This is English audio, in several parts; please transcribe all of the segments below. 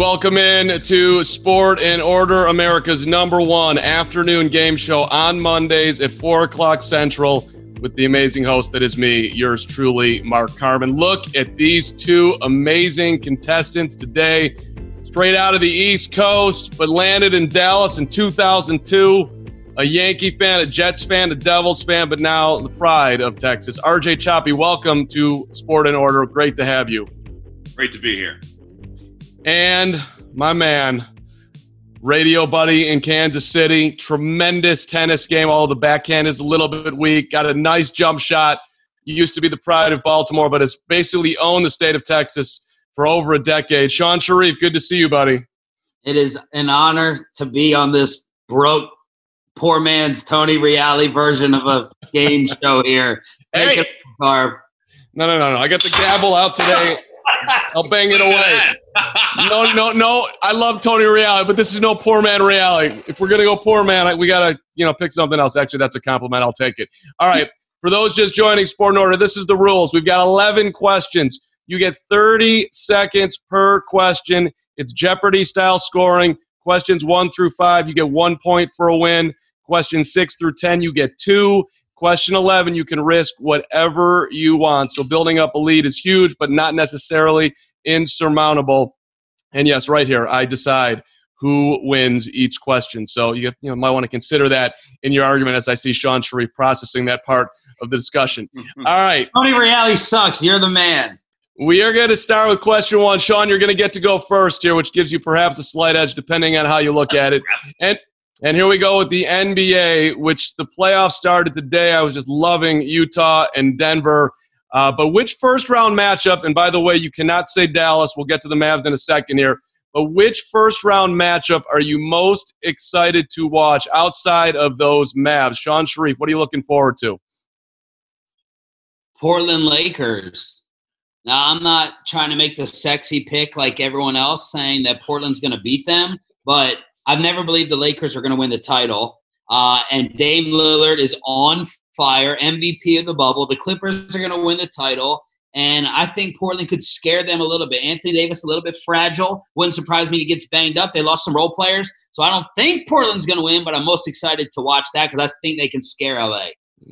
welcome in to Sport and Order, America's number one afternoon game show on Mondays at 4 o'clock Central with the amazing host that is me, yours truly, Mark Carman. Look at these two amazing contestants today, straight out of the East Coast, but landed in Dallas in 2002. A Yankee fan, a Jets fan, a Devils fan, but now the pride of Texas. RJ Choppy, welcome to Sport and Order. Great to have you. Great to be here. And my man, radio buddy in Kansas City, tremendous tennis game. All the backhand is a little bit weak. Got a nice jump shot. He used to be the pride of Baltimore, but has basically owned the state of Texas for over a decade. Shan Shariff, good to see you, buddy. It is an honor to be on this broke, poor man's Tony Reali version of a game show here. Hey. Take it, Barb. No, no, no, no. I got the gavel out today. I'll bang it away. No, no, no. I love Tony Reali, but this is no poor man Reali. If we're gonna go poor man, we gotta, you know, pick something else. Actually, that's a compliment. I'll take it. All right. For those just joining Sport and Order, this is the rules. We've got 11 questions. You get 30 seconds per question. It's Jeopardy style scoring. Questions one through five, you get one point for a win. Questions six through 10, you get two. Question 11, you can risk whatever you want. So building up a lead is huge, but not necessarily insurmountable. And yes, right here, I decide who wins each question. So you, you know, might want to consider that in your argument as I see Shan Shariff processing that part of the discussion. Mm-hmm. All right. Tony Reali sucks. You're the man. We are going to start with question one. Shan, you're going to get to go first here, which gives you perhaps a slight edge depending on how you look at it. And and here we go with the NBA, which the playoffs started today. I was just loving Utah and Denver. Uh, but which first round matchup, and by the way, you cannot say Dallas. We'll get to the Mavs in a second here. But which first round matchup are you most excited to watch outside of those Mavs? Shan Shariff, what are you looking forward to? Portland Lakers. Now, I'm not trying to make the sexy pick like everyone else saying that Portland's going to beat them, but I've never believed the Lakers are going to win the title. Uh, and Dame Lillard is on fire, MVP of the bubble. The Clippers are going to win the title. And I think Portland could scare them a little bit. Anthony Davis, a little bit fragile. Wouldn't surprise me if he gets banged up. They lost some role players. So I don't think Portland's going to win, but I'm most excited to watch that because I think they can scare LA.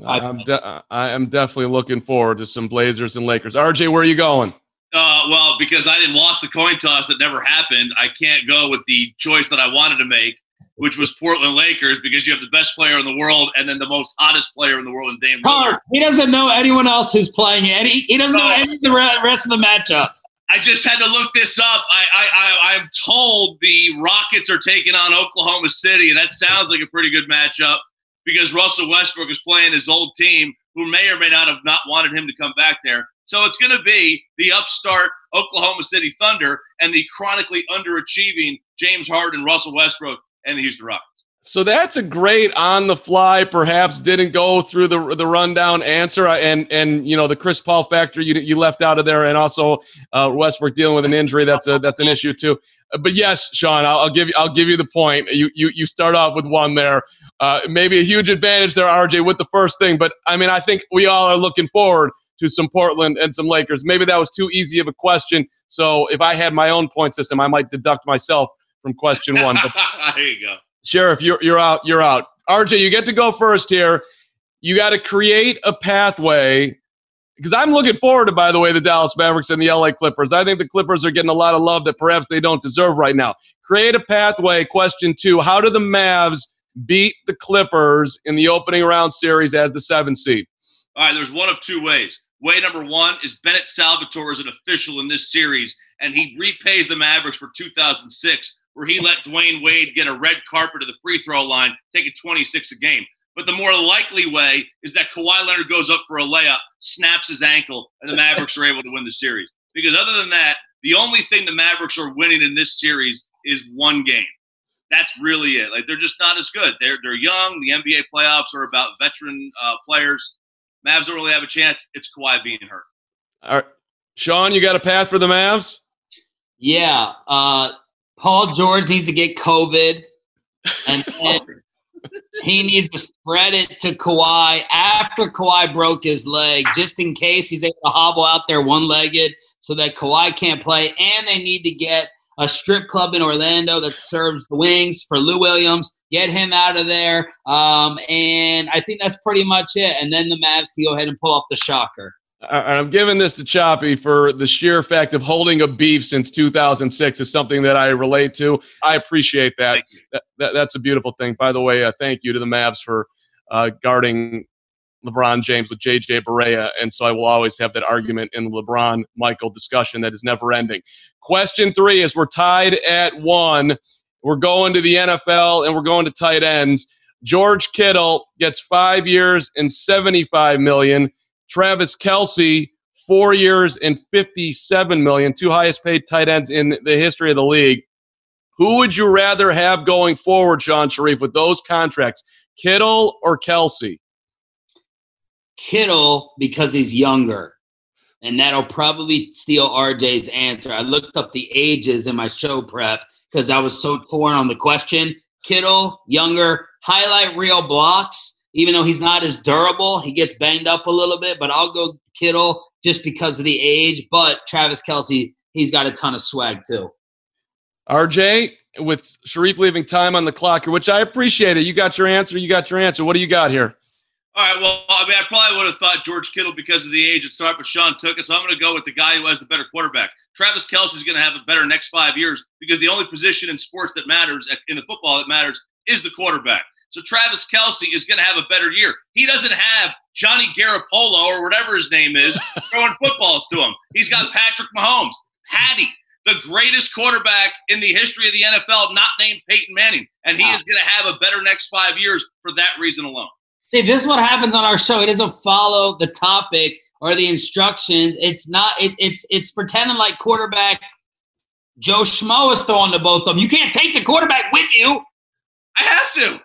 I'm de- I am definitely looking forward to some Blazers and Lakers. RJ, where are you going? Uh, well, because I didn't lost the coin toss that never happened, I can't go with the choice that I wanted to make, which was Portland Lakers, because you have the best player in the world and then the most hottest player in the world in Dame Lillard. He doesn't know anyone else who's playing it. He, he doesn't know any of the rest of the matchups. I just had to look this up. I, I, I, I'm told the Rockets are taking on Oklahoma City, and that sounds like a pretty good matchup because Russell Westbrook is playing his old team, who may or may not have not wanted him to come back there. So it's going to be the upstart Oklahoma City Thunder and the chronically underachieving James Harden, Russell Westbrook, and the Houston Rockets. So that's a great on the fly. Perhaps didn't go through the the rundown answer, and and you know the Chris Paul factor you you left out of there, and also uh, Westbrook dealing with an injury. That's a that's an issue too. But yes, Shan, I'll, I'll give you I'll give you the point. You you you start off with one there. Uh, maybe a huge advantage there, RJ, with the first thing. But I mean, I think we all are looking forward to some Portland and some Lakers. Maybe that was too easy of a question. So if I had my own point system, I might deduct myself from question one. But there you go. Shariff, you're you're out. You're out. RJ, you get to go first here. You got to create a pathway because I'm looking forward to, by the way, the Dallas Mavericks and the LA Clippers. I think the Clippers are getting a lot of love that perhaps they don't deserve right now. Create a pathway. Question two: How do the Mavs beat the Clippers in the opening round series as the seven seed? All right, there's one of two ways. Way number one is Bennett Salvatore is an official in this series, and he repays the Mavericks for 2006, where he let Dwyane Wade get a red carpet to the free throw line, taking 26 a game. But the more likely way is that Kawhi Leonard goes up for a layup, snaps his ankle, and the Mavericks are able to win the series. Because other than that, the only thing the Mavericks are winning in this series is one game. That's really it. Like they're just not as good. They're they're young. The NBA playoffs are about veteran uh, players. Mavs don't really have a chance. It's Kawhi being hurt. All right. Shan, you got a path for the Mavs? Yeah. Uh, Paul George needs to get COVID, and then he needs to spread it to Kawhi after Kawhi broke his leg, just in case he's able to hobble out there one legged so that Kawhi can't play. And they need to get a strip club in Orlando that serves the wings for Lou Williams. Get him out of there. Um, and I think that's pretty much it. And then the Mavs can go ahead and pull off the shocker. I'm giving this to Choppy for the sheer fact of holding a beef since 2006 is something that I relate to. I appreciate that. that, that that's a beautiful thing. By the way, uh, thank you to the Mavs for uh, guarding LeBron James with JJ Barea. And so I will always have that argument in the LeBron Michael discussion that is never ending. Question three is we're tied at one. We're going to the NFL and we're going to tight ends. George Kittle gets five years and 75 million. Travis Kelce, four years and 57 million, two highest paid tight ends in the history of the league. Who would you rather have going forward, Shan Shariff, with those contracts, Kittle or Kelce? Kittle because he's younger. And that'll probably steal RJ's answer. I looked up the ages in my show prep because I was so torn on the question. Kittle, younger, highlight reel blocks, even though he's not as durable, he gets banged up a little bit, but I'll go Kittle just because of the age. But Travis Kelce, he's got a ton of swag too. RJ, with Shariff leaving time on the clock which I appreciate it. You got your answer. You got your answer. What do you got here? All right. Well, I mean, I probably would have thought George Kittle because of the age and start, but Shan took it. So I'm going to go with the guy who has the better quarterback. Travis Kelce is going to have a better next five years because the only position in sports that matters, in the football that matters, is the quarterback. So Travis Kelce is going to have a better year. He doesn't have Johnny Garoppolo or whatever his name is throwing footballs to him. He's got Patrick Mahomes, Patty, the greatest quarterback in the history of the NFL, not named Peyton Manning, and he wow. is going to have a better next five years for that reason alone. See, this is what happens on our show. It doesn't follow the topic or the instructions. It's not. It, it's it's pretending like quarterback Joe Schmo is throwing to both of them. You can't take the quarterback with you. I have to.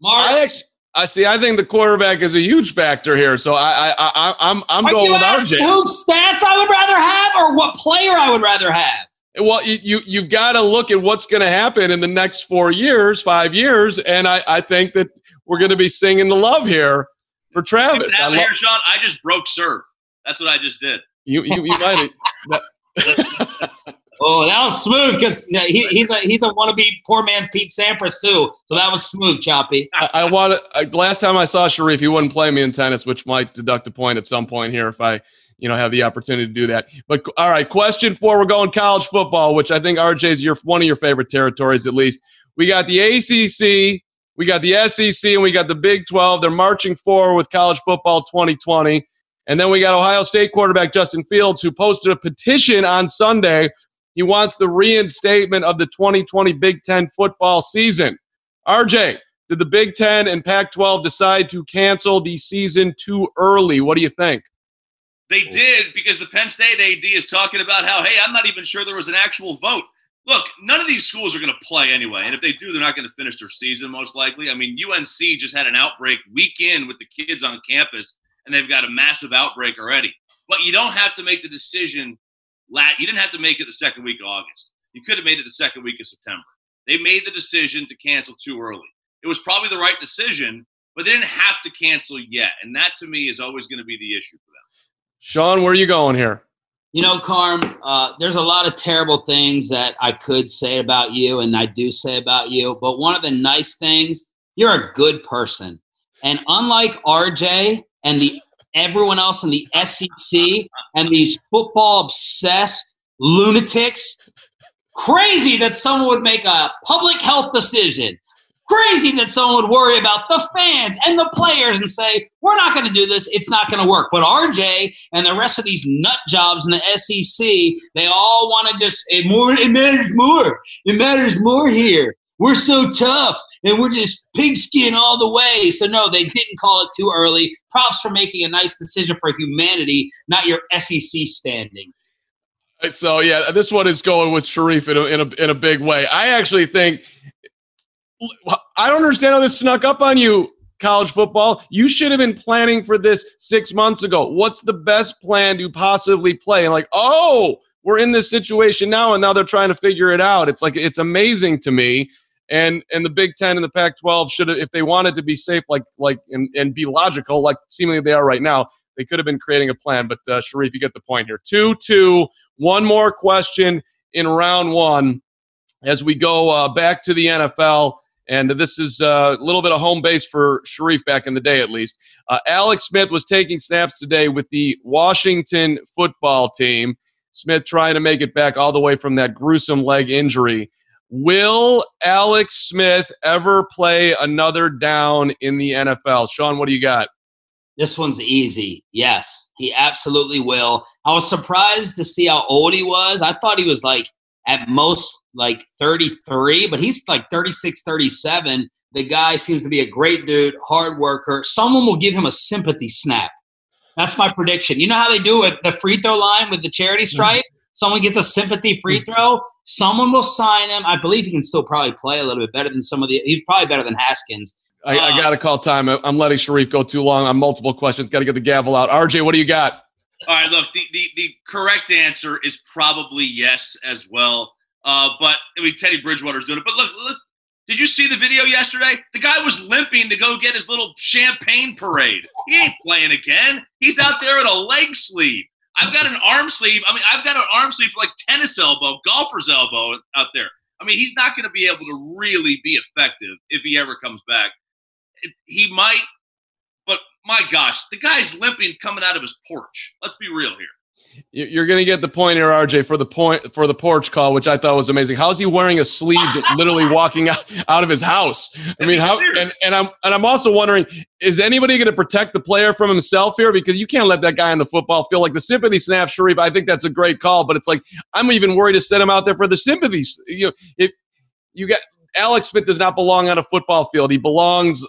Mark. I actually, I see. I think the quarterback is a huge factor here. So I, I, I I'm, I'm Are going with RJ. Whose stats I would rather have, or what player I would rather have. Well, you, you you've got to look at what's going to happen in the next four years, five years, and I, I think that we're going to be singing the love here for Travis. I here, Shan. I just broke serve. That's what I just did. You you, you might. oh, that was smooth because he, he's a he's a wannabe poor man's Pete Sampras too. So that was smooth, Choppy. I, I want. Last time I saw Shariff, he wouldn't play me in tennis, which might deduct a point at some point here if I you know have the opportunity to do that. But all right, question four, we're going college football, which I think RJ is your one of your favorite territories at least. We got the ACC, we got the SEC and we got the Big 12. They're marching forward with college football 2020. And then we got Ohio State quarterback Justin Fields, who posted a petition on Sunday. He wants the reinstatement of the 2020 Big Ten football season. RJ, did the Big Ten and Pac 12 decide to cancel the season too early? What do you think? They did because the Penn State AD is talking about how, hey, I'm not even sure there was an actual vote look, none of these schools are going to play anyway. And if they do, they're not going to finish their season most likely. I mean, UNC just had an outbreak week in with the kids on campus, and they've got a massive outbreak already. But you don't have to make the decision. Lat, you didn't have to make it the second week of August. You could have made it the second week of September. They made the decision to cancel too early. It was probably the right decision, but they didn't have to cancel yet. And that to me is always going to be the issue for them. Shan, where are you going here? You know, Carm, uh, there's a lot of terrible things that I could say about you, and I do say about you. But one of the nice things, you're a good person. And unlike RJ and the everyone else in the SEC and these football obsessed lunatics, crazy that someone would make a public health decision crazy that someone would worry about the fans and the players and say, we're not going to do this. It's not going to work. But RJ and the rest of these nut jobs in the SEC, they all want to just, it, more, it matters more. It matters more here. We're so tough and we're just pigskin all the way. So, no, they didn't call it too early. Props for making a nice decision for humanity, not your SEC standings. So yeah, this one is going with Shariff in a, in a in a big way. I actually think I don't understand how this snuck up on you, college football. You should have been planning for this six months ago. What's the best plan to possibly play? And like, oh, we're in this situation now, and now they're trying to figure it out. It's like it's amazing to me. And and the Big Ten and the Pac-12 should have, if they wanted to be safe, like like and, and be logical, like seemingly they are right now, they could have been creating a plan. But uh, Shariff, you get the point here. Two, two, one more question in round one as we go uh, back to the NFL. And this is uh, a little bit of home base for Shariff back in the day, at least. Uh, Alex Smith was taking snaps today with the Washington football team. Smith trying to make it back all the way from that gruesome leg injury. Will Alex Smith ever play another down in the NFL? Shan, what do you got? This one's easy. Yes, he absolutely will. I was surprised to see how old he was. I thought he was like at most like 33, but he's like 36, 37. The guy seems to be a great dude, hard worker. Someone will give him a sympathy snap. That's my prediction. You know how they do it the free throw line with the charity stripe? Someone gets a sympathy free throw. Someone will sign him. I believe he can still probably play a little bit better than some of the. He's probably better than Haskins. I, uh, I got to call time. I'm letting Shariff go too long on multiple questions. Got to get the gavel out. RJ, what do you got? All right, look, the, the, the correct answer is probably yes as well. Uh, but I mean, Teddy Bridgewater's doing it. But look, look, did you see the video yesterday? The guy was limping to go get his little champagne parade. He ain't playing again. He's out there in a leg sleeve. I've got an arm sleeve. I mean, I've got an arm sleeve for like tennis elbow, golfer's elbow out there. I mean, he's not going to be able to really be effective if he ever comes back. It, he might, but my gosh, the guy's limping coming out of his porch. Let's be real here. You're going to get the point here, RJ, for the point for the porch call, which I thought was amazing. How's he wearing a sleeve, just literally walking out, out of his house? I mean, how? And, and I'm and I'm also wondering, is anybody going to protect the player from himself here? Because you can't let that guy on the football feel like the sympathy snap, Shariff. I think that's a great call, but it's like I'm even worried to set him out there for the sympathy. You know, if you get Alex Smith does not belong on a football field. He belongs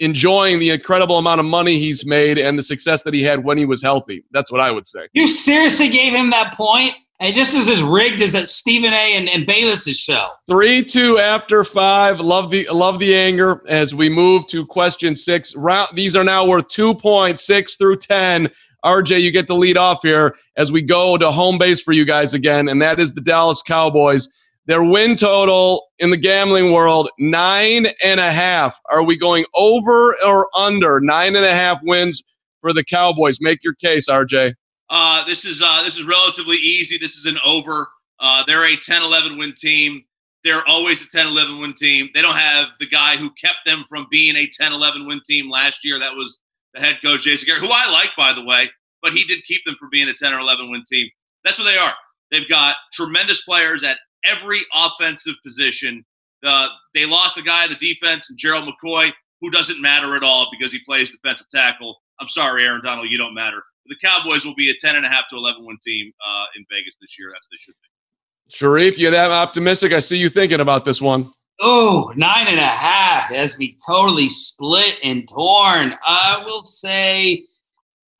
enjoying the incredible amount of money he's made and the success that he had when he was healthy. That's what I would say. You seriously gave him that point? Hey, this is as rigged as at Stephen A. and, and Bayless's show. Three, two after five. Love the love the anger as we move to question six. Round these are now worth two points, six through ten. RJ, you get to lead off here as we go to home base for you guys again, and that is the Dallas Cowboys. Their win total in the gambling world, nine and a half. Are we going over or under nine and a half wins for the Cowboys? Make your case, RJ. Uh, this is uh, this is relatively easy. This is an over. Uh, they're a 10-11 win team. They're always a 10-11 win team. They don't have the guy who kept them from being a 10-11 win team last year. That was the head coach Jason Garrett, who I like, by the way, but he did keep them from being a 10 or 11 win team. That's what they are. They've got tremendous players at every offensive position. Uh, they lost a guy in the defense, Gerald McCoy, who doesn't matter at all because he plays defensive tackle. I'm sorry, Aaron Donald, you don't matter. The Cowboys will be a 10 and a half to 11 win team uh, in Vegas this year, as they should be. Shariff, you're that optimistic. I see you thinking about this one. Oh, nine and a half has me totally split and torn. I will say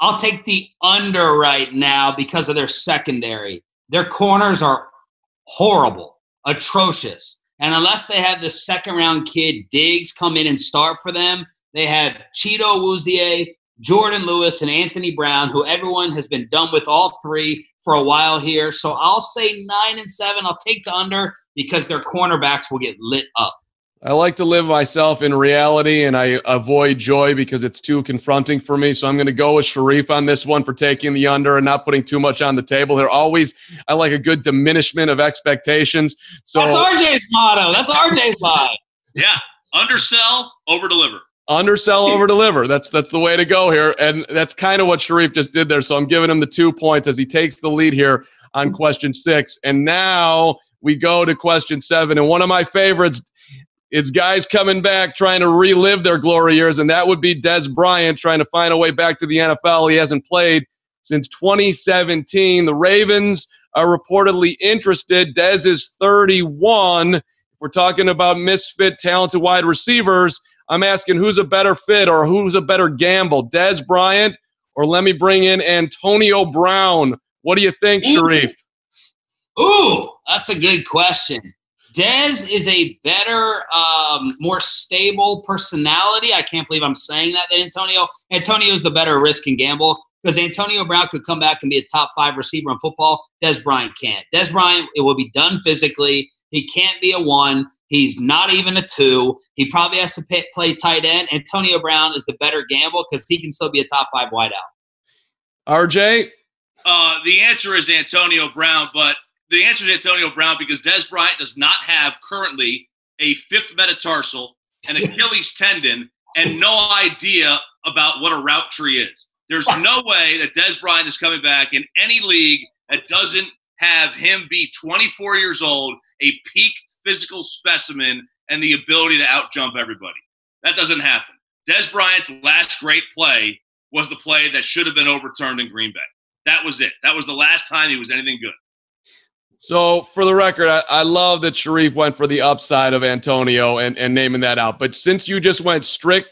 I'll take the under right now because of their secondary. Their corners are horrible, atrocious. And unless they have the second round kid Diggs come in and start for them, they have Chido Awuzie, Jourdan Lewis, and Anthony Brown, who everyone has been done with all three for a while here. So I'll say nine and seven. I'll take the under because their cornerbacks will get lit up. I like to live myself in reality and I avoid joy because it's too confronting for me. So I'm going to go with Shariff on this one for taking the under and not putting too much on the table. They're always, I like a good diminishment of expectations. So That's RJ's motto. That's RJ's line. Yeah. Undersell, over deliver. Undersell, over deliver. That's that's the way to go here. And that's kind of what Shariff just did there. So I'm giving him the two points as he takes the lead here on question six. And now we go to question seven. And one of my favorites is guys coming back trying to relive their glory years, and that would be Dez Bryant trying to find a way back to the NFL. He hasn't played since 2017. The Ravens are reportedly interested. Dez is 31. If we're talking about misfit, talented wide receivers, I'm asking who's a better fit or who's a better gamble, Dez Bryant or let me bring in Antonio Brown. What do you think, Shariff? Ooh, that's a good question. Dez is a better, um, more stable personality. I can't believe I'm saying that than Antonio. Antonio is the better risk and gamble because Antonio Brown could come back and be a top five receiver in football. Dez Bryant can't. Dez Bryant, it will be done physically. He can't be a one. He's not even a two. He probably has to pay, play tight end. Antonio Brown is the better gamble because he can still be a top five wideout. RJ? Uh, the answer is Antonio Brown, but the answer is Antonio Brown because Dez Bryant does not have currently a fifth metatarsal, an Achilles tendon, and no idea about what a route tree is. There's no way that Dez Bryant is coming back in any league that doesn't have him be 24 years old, a peak physical specimen, and the ability to outjump everybody. That doesn't happen. Dez Bryant's last great play was the play that should have been overturned in Green Bay. That was it. That was the last time he was anything good. So, for the record, I, I, love that Shariff went for the upside of Antonio and, and naming that out. But since you just went strict,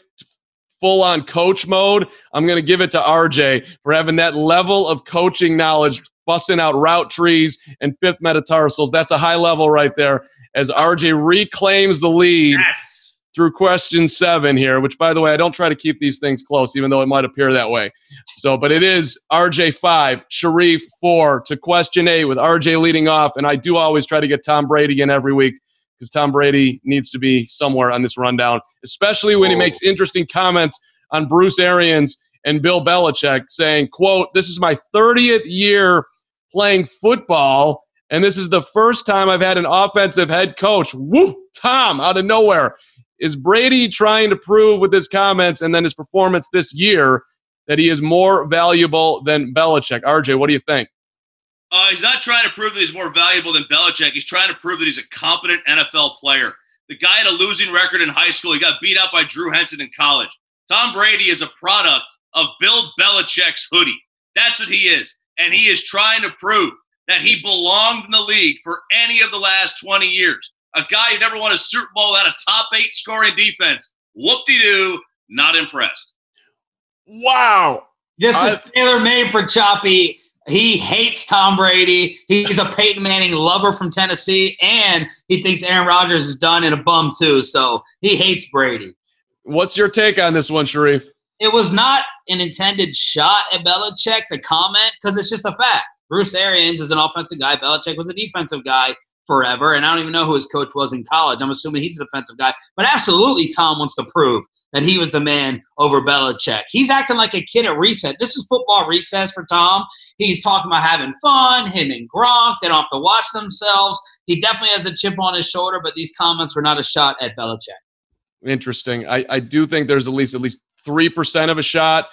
full on coach mode, I'm going to give it to RJ for having that level of coaching knowledge, busting out route trees and fifth metatarsals. That's a high level right there as RJ reclaims the lead. Yes through question seven here, which, by the way, I don't try to keep these things close, even though it might appear that way. So, but it is RJ five, Shariff four to question eight with RJ leading off. And I do always try to get Tom Brady in every week because Tom Brady needs to be somewhere on this rundown, especially when he makes oh. interesting comments on Bruce Arians and Bill Belichick saying, quote, this is my 30th year playing football. And this is the first time I've had an offensive head coach. Woo, Tom, out of nowhere. Is Brady trying to prove with his comments and then his performance this year that he is more valuable than Belichick? RJ, what do you think? Uh, he's not trying to prove that he's more valuable than Belichick. He's trying to prove that he's a competent NFL player. The guy had a losing record in high school. He got beat out by Drew Henson in college. Tom Brady is a product of Bill Belichick's hoodie. That's what he is. And he is trying to prove that he belonged in the league for any of the last 20 years a guy who never won a Super Bowl had a top eight scoring defense. Whoop de doo, not impressed. Wow. This is uh, tailor made for Choppy. He hates Tom Brady. He's a Peyton Manning lover from Tennessee, and he thinks Aaron Rodgers is done in a bum too. So he hates Brady. What's your take on this one, Shariff? It was not an intended shot at Belichick, the comment, because it's just a fact. Bruce Arians is an offensive guy. Belichick was a defensive guy forever, and I don't even know who his coach was in college. I'm assuming he's a defensive guy. But absolutely, Tom wants to prove that he was the man over Belichick. He's acting like a kid at reset. This is football recess for Tom. He's talking about having fun, him and Gronk. They don't have to watch themselves. He definitely has a chip on his shoulder, but these comments were not a shot at Belichick. Interesting. I, I do think there's at least at least three percent of a shot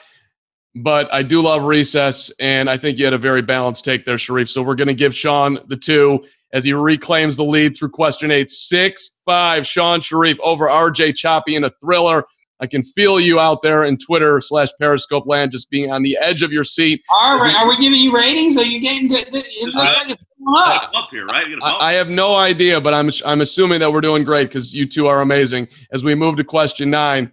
but I do love recess, and I think you had a very balanced take there, Shariff. So we're going to give Shan the two as he reclaims the lead through question eight. Six five, Shan Shariff over RJ Choppy in a thriller. I can feel you out there in Twitter slash Periscope land, just being on the edge of your seat. All right, are we giving you ratings? Are you getting good? It looks uh, like it's up. up here, right? I, I have no idea, but I'm I'm assuming that we're doing great because you two are amazing. As we move to question nine,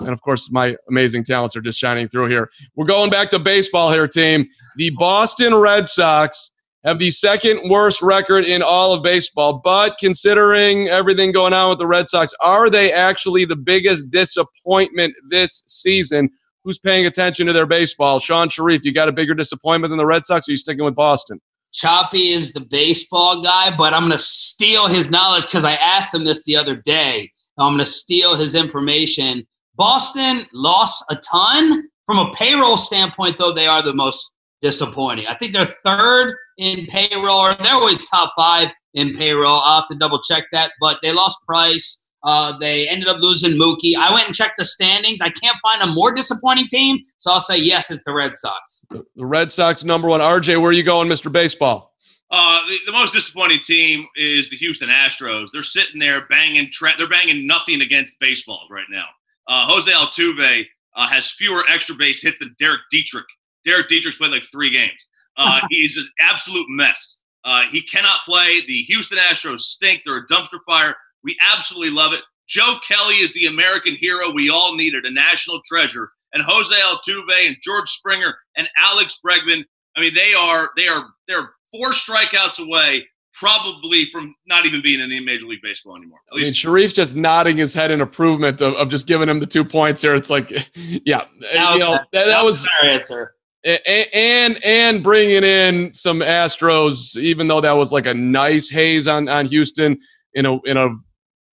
and of course, my amazing talents are just shining through here. We're going back to baseball here, team. The Boston Red Sox have the second worst record in all of baseball. But considering everything going on with the Red Sox, are they actually the biggest disappointment this season? Who's paying attention to their baseball? Shan Shariff, you got a bigger disappointment than the Red Sox, or are you sticking with Boston? Choppy is the baseball guy, but I'm going to steal his knowledge because I asked him this the other day. I'm going to steal his information. Boston lost a ton. From a payroll standpoint, though, they are the most disappointing. I think they're third in payroll, or they're always top five in payroll. I'll have to double check that, but they lost Price. Uh, they ended up losing Mookie. I went and checked the standings. I can't find a more disappointing team, so I'll say yes, it's the Red Sox. The Red Sox number one. RJ, where are you going, Mr. Baseball? Uh, the, the, most disappointing team is the Houston Astros. They're sitting there banging. Tra- they're banging nothing against baseball right now. Uh, Jose Altuve uh, has fewer extra base hits than Derek Dietrich. Derek Dietrich's played like three games. Uh, he's an absolute mess. Uh, he cannot play. The Houston Astros stink. They're a dumpster fire. We absolutely love it. Joe Kelly is the American hero we all needed, a national treasure. And Jose Altuve and George Springer and Alex Bregman. I mean, they are they are they're four strikeouts away probably from not even being in the Major League Baseball anymore. At least. I mean, Shariff's just nodding his head in improvement of, of just giving him the two points here. It's like, yeah, that you know, that, that, that was their answer. And and bringing in some Astros, even though that was like a nice haze on on Houston in a in a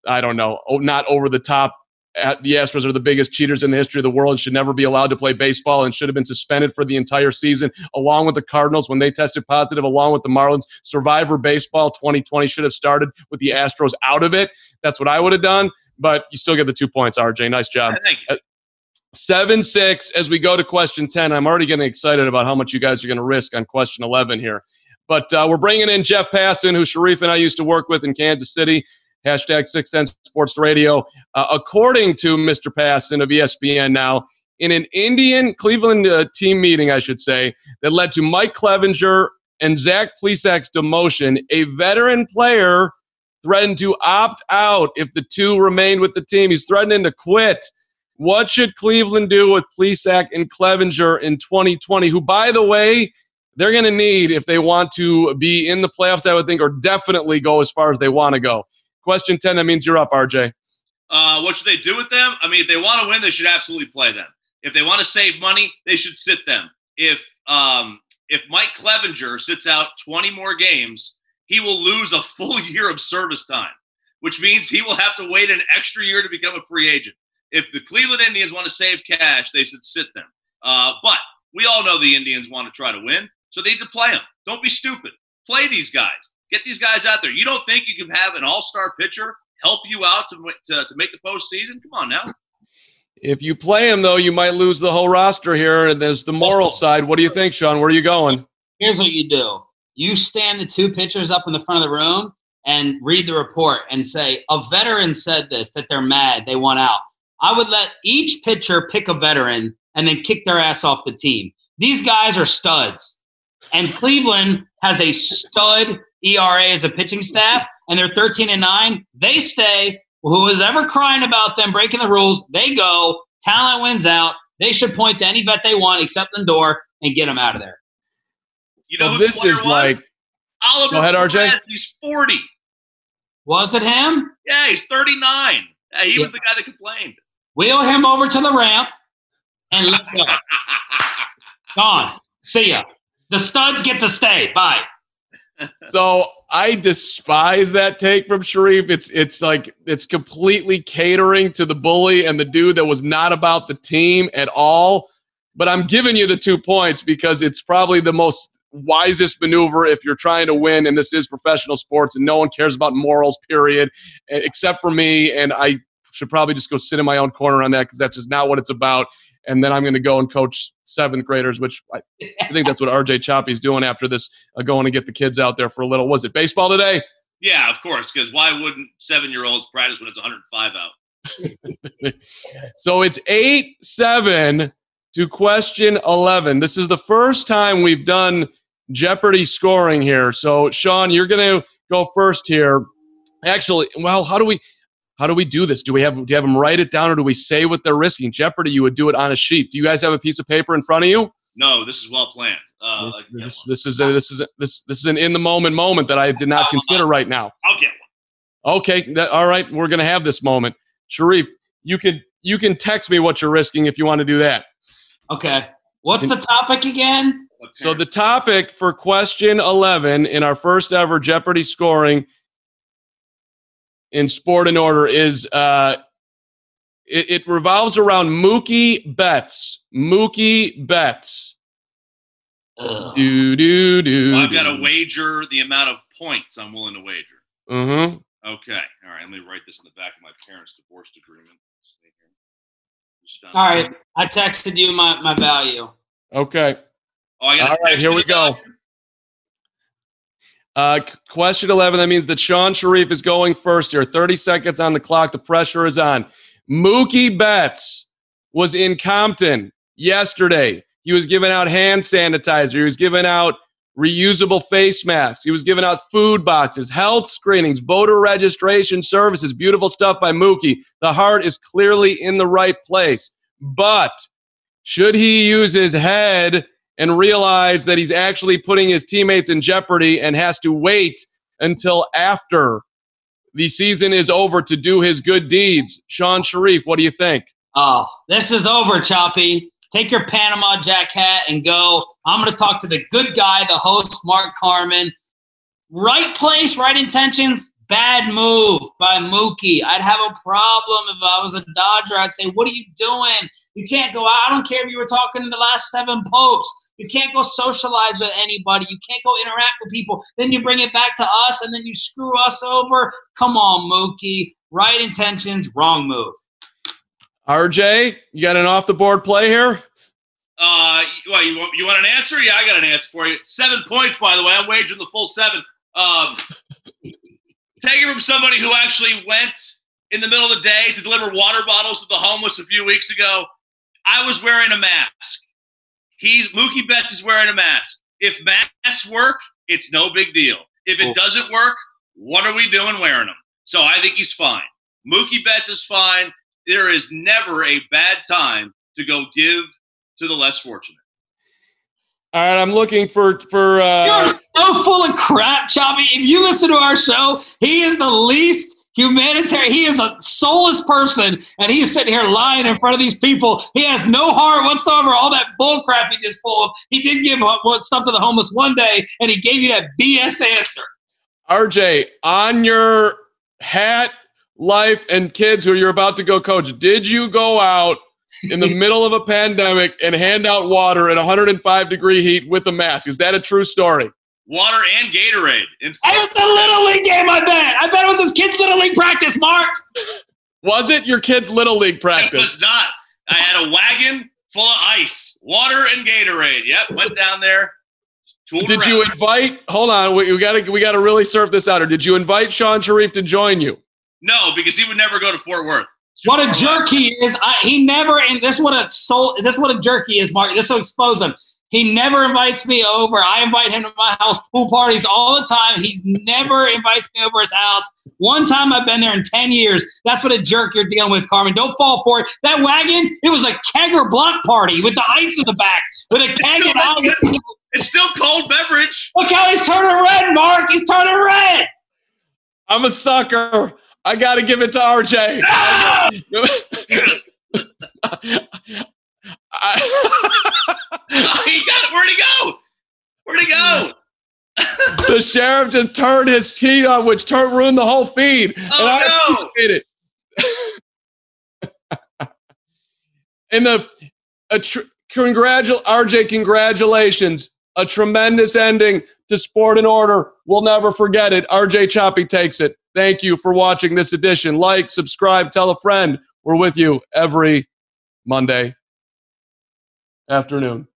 I don't know, not over the top the Astros are the biggest cheaters in the history of the world and should never be allowed to play baseball and should have been suspended for the entire season, along with the Cardinals when they tested positive, along with the Marlins. Survivor Baseball 2020 should have started with the Astros out of it. That's what I would have done, but you still get the two points, RJ. Nice job. Uh, 7 6 as we go to question 10. I'm already getting excited about how much you guys are going to risk on question 11 here. But uh, we're bringing in Jeff Passan, who Shariff and I used to work with in Kansas City hashtag 610 Sports Radio. Uh, according to Mr. Passan of ESPN now, in an Indian Cleveland uh, team meeting, I should say, that led to Mike Clevinger and Zach Plesac's demotion, a veteran player threatened to opt out if the two remained with the team. He's threatening to quit. What should Cleveland do with Plesac and Clevinger in 2020, who, by the way, they're going to need if they want to be in the playoffs, I would think, or definitely go as far as they want to go. Question 10, that means you're up, RJ. Uh, what should they do with them? I mean, if they want to win, they should absolutely play them. If they want to save money, they should sit them. If um, if Mike Clevinger sits out 20 more games, he will lose a full year of service time, which means he will have to wait an extra year to become a free agent. If the Cleveland Indians want to save cash, they should sit them. Uh, but we all know the Indians want to try to win, so they need to play them. Don't be stupid. Play these guys. Get these guys out there. You don't think you can have an all star pitcher help you out to, to, to make the postseason? Come on now. If you play him, though, you might lose the whole roster here. And there's the moral side. What do you think, Shan? Where are you going? Here's what you do you stand the two pitchers up in the front of the room and read the report and say, A veteran said this, that they're mad, they want out. I would let each pitcher pick a veteran and then kick their ass off the team. These guys are studs. And Cleveland has a stud ERA as a pitching staff, and they're 13 and 9, they stay. Who is ever crying about them breaking the rules, they go. Talent wins out. They should point to any bet they want except Lindor and get them out of there. You know, so this is was? like Oliver. Go ahead, RJ. Perez, he's 40. Was it him? Yeah, he's 39. he yeah. was the guy that complained. Wheel him over to the ramp and let go. Gone. See ya. The studs get to stay. Bye so I despise that take from Shariff. It's it's like it's completely catering to the bully and the dude that was not about the team at all. But I'm giving you the two points because it's probably the most wisest maneuver if you're trying to win and this is professional sports and no one cares about morals period except for me and I should probably just go sit in my own corner on that because that's just not what it's about and then I'm going to go and coach seventh graders, which I, I think that's what RJ Choppy's doing after this, uh, going to get the kids out there for a little. Was it baseball today? Yeah, of course. Because why wouldn't seven year olds practice when it's 105 out? so it's eight seven to question 11. This is the first time we've done Jeopardy scoring here. So Shan, you're going to go first here. Actually, well, how do we? How do we do this? Do we have do you have them write it down, or do we say what they're risking? Jeopardy, you would do it on a sheet. Do you guys have a piece of paper in front of you? No, this is well planned. Uh, this, this, this, is a, this is a, this this is an in the moment moment that I did not consider right now. I'll get one. Okay, that, all right, we're gonna have this moment. Shariff, you can you can text me what you're risking if you want to do that. Okay. What's the topic again? So the topic for question 11 in our first ever Jeopardy scoring in Sport in Order is uh, it, it revolves around Mookie Betts. Mookie Betts. Do do do. Well, I've got to wager the amount of points I'm willing to wager. Mm-hmm. Okay. All right. Let me write this in the back of my parents' divorce agreement. All right. I texted you my, my value. Okay. Oh, I All right. Here we go. Value? Uh, question 11. That means that Shan Shariff is going first here. 30 seconds on the clock. The pressure is on. Mookie Betts was in Compton yesterday. He was giving out hand sanitizer. He was giving out reusable face masks. He was giving out food boxes, health screenings, voter registration services. Beautiful stuff by Mookie. The heart is clearly in the right place. But should he use his head and realize that he's actually putting his teammates in jeopardy and has to wait until after the season is over to do his good deeds. Shan Shariff, what do you think? Oh, this is over, Choppy. Take your Panama Jack hat and go. I'm going to talk to the good guy, the host, Mark Carman. Right place, right intentions, Bad move by Mookie. I'd have a problem if I was a Dodger. I'd say, What are you doing? You can't go out. I don't care if you were talking to the last seven popes. You can't go socialize with anybody. You can't go interact with people. Then you bring it back to us and then you screw us over. Come on, Mookie. Right intentions, wrong move. RJ, you got an off the board play here? Uh, well, you want you want an answer? Yeah, I got an answer for you. Seven points, by the way. I'm wagering the full seven. Um, taking from somebody who actually went in the middle of the day to deliver water bottles to the homeless a few weeks ago. I was wearing a mask. He's Mookie Betts is wearing a mask. If masks work, it's no big deal. If it doesn't work, what are we doing wearing them? So I think he's fine. Mookie Betts is fine. There is never a bad time to go give to the less fortunate. All right, I'm looking for for. Uh, You're so full of crap, Choppy. If you listen to our show, he is the least humanitarian. He is a soulless person, and he's sitting here lying in front of these people. He has no heart whatsoever. All that bull crap he just pulled. He did give stuff to the homeless one day, and he gave you that BS answer. RJ, on your hat, life, and kids who you're about to go coach, did you go out in the middle of a pandemic and hand out water at 105 degree heat with a mask? Is that a true story? Water and Gatorade. In It was the little league game. I bet. I bet it was his kid's little league practice. Mark. Was it your kid's little league practice? It was not. I had a wagon full of ice, water, and Gatorade. Yep, went down there. Did around. you invite? Hold on, we, we gotta we gotta really surf this out. Or did you invite Shan Shariff to join you? No, because he would never go to Fort Worth. What a far jerk he is. I, he never, and this what a soul, this what a jerk he is, Mark. This will expose him. He never invites me over. I invite him to my house pool parties all the time. He never invites me over his house. One time I've been there in 10 years. That's what a jerk you're dealing with, Carman. Don't fall for it. That wagon, it was a kegger block party with the ice in the back, with a keg and ice. It's still cold beverage. Look how he's turning red, Mark. He's turning red. I'm a sucker. I gotta give it to RJ. Ah! I- he got it. Where'd he go? Where'd he go? the Shariff just turned his cheat on, which turned ruined the whole feed. and Oh, I no. appreciate it. and the a tr- congratul RJ, congratulations. A tremendous ending to Sport and Order. We'll never forget it. RJ Choppy takes it. Thank you for watching this edition. Like, subscribe, tell a friend. We're with you every Monday afternoon.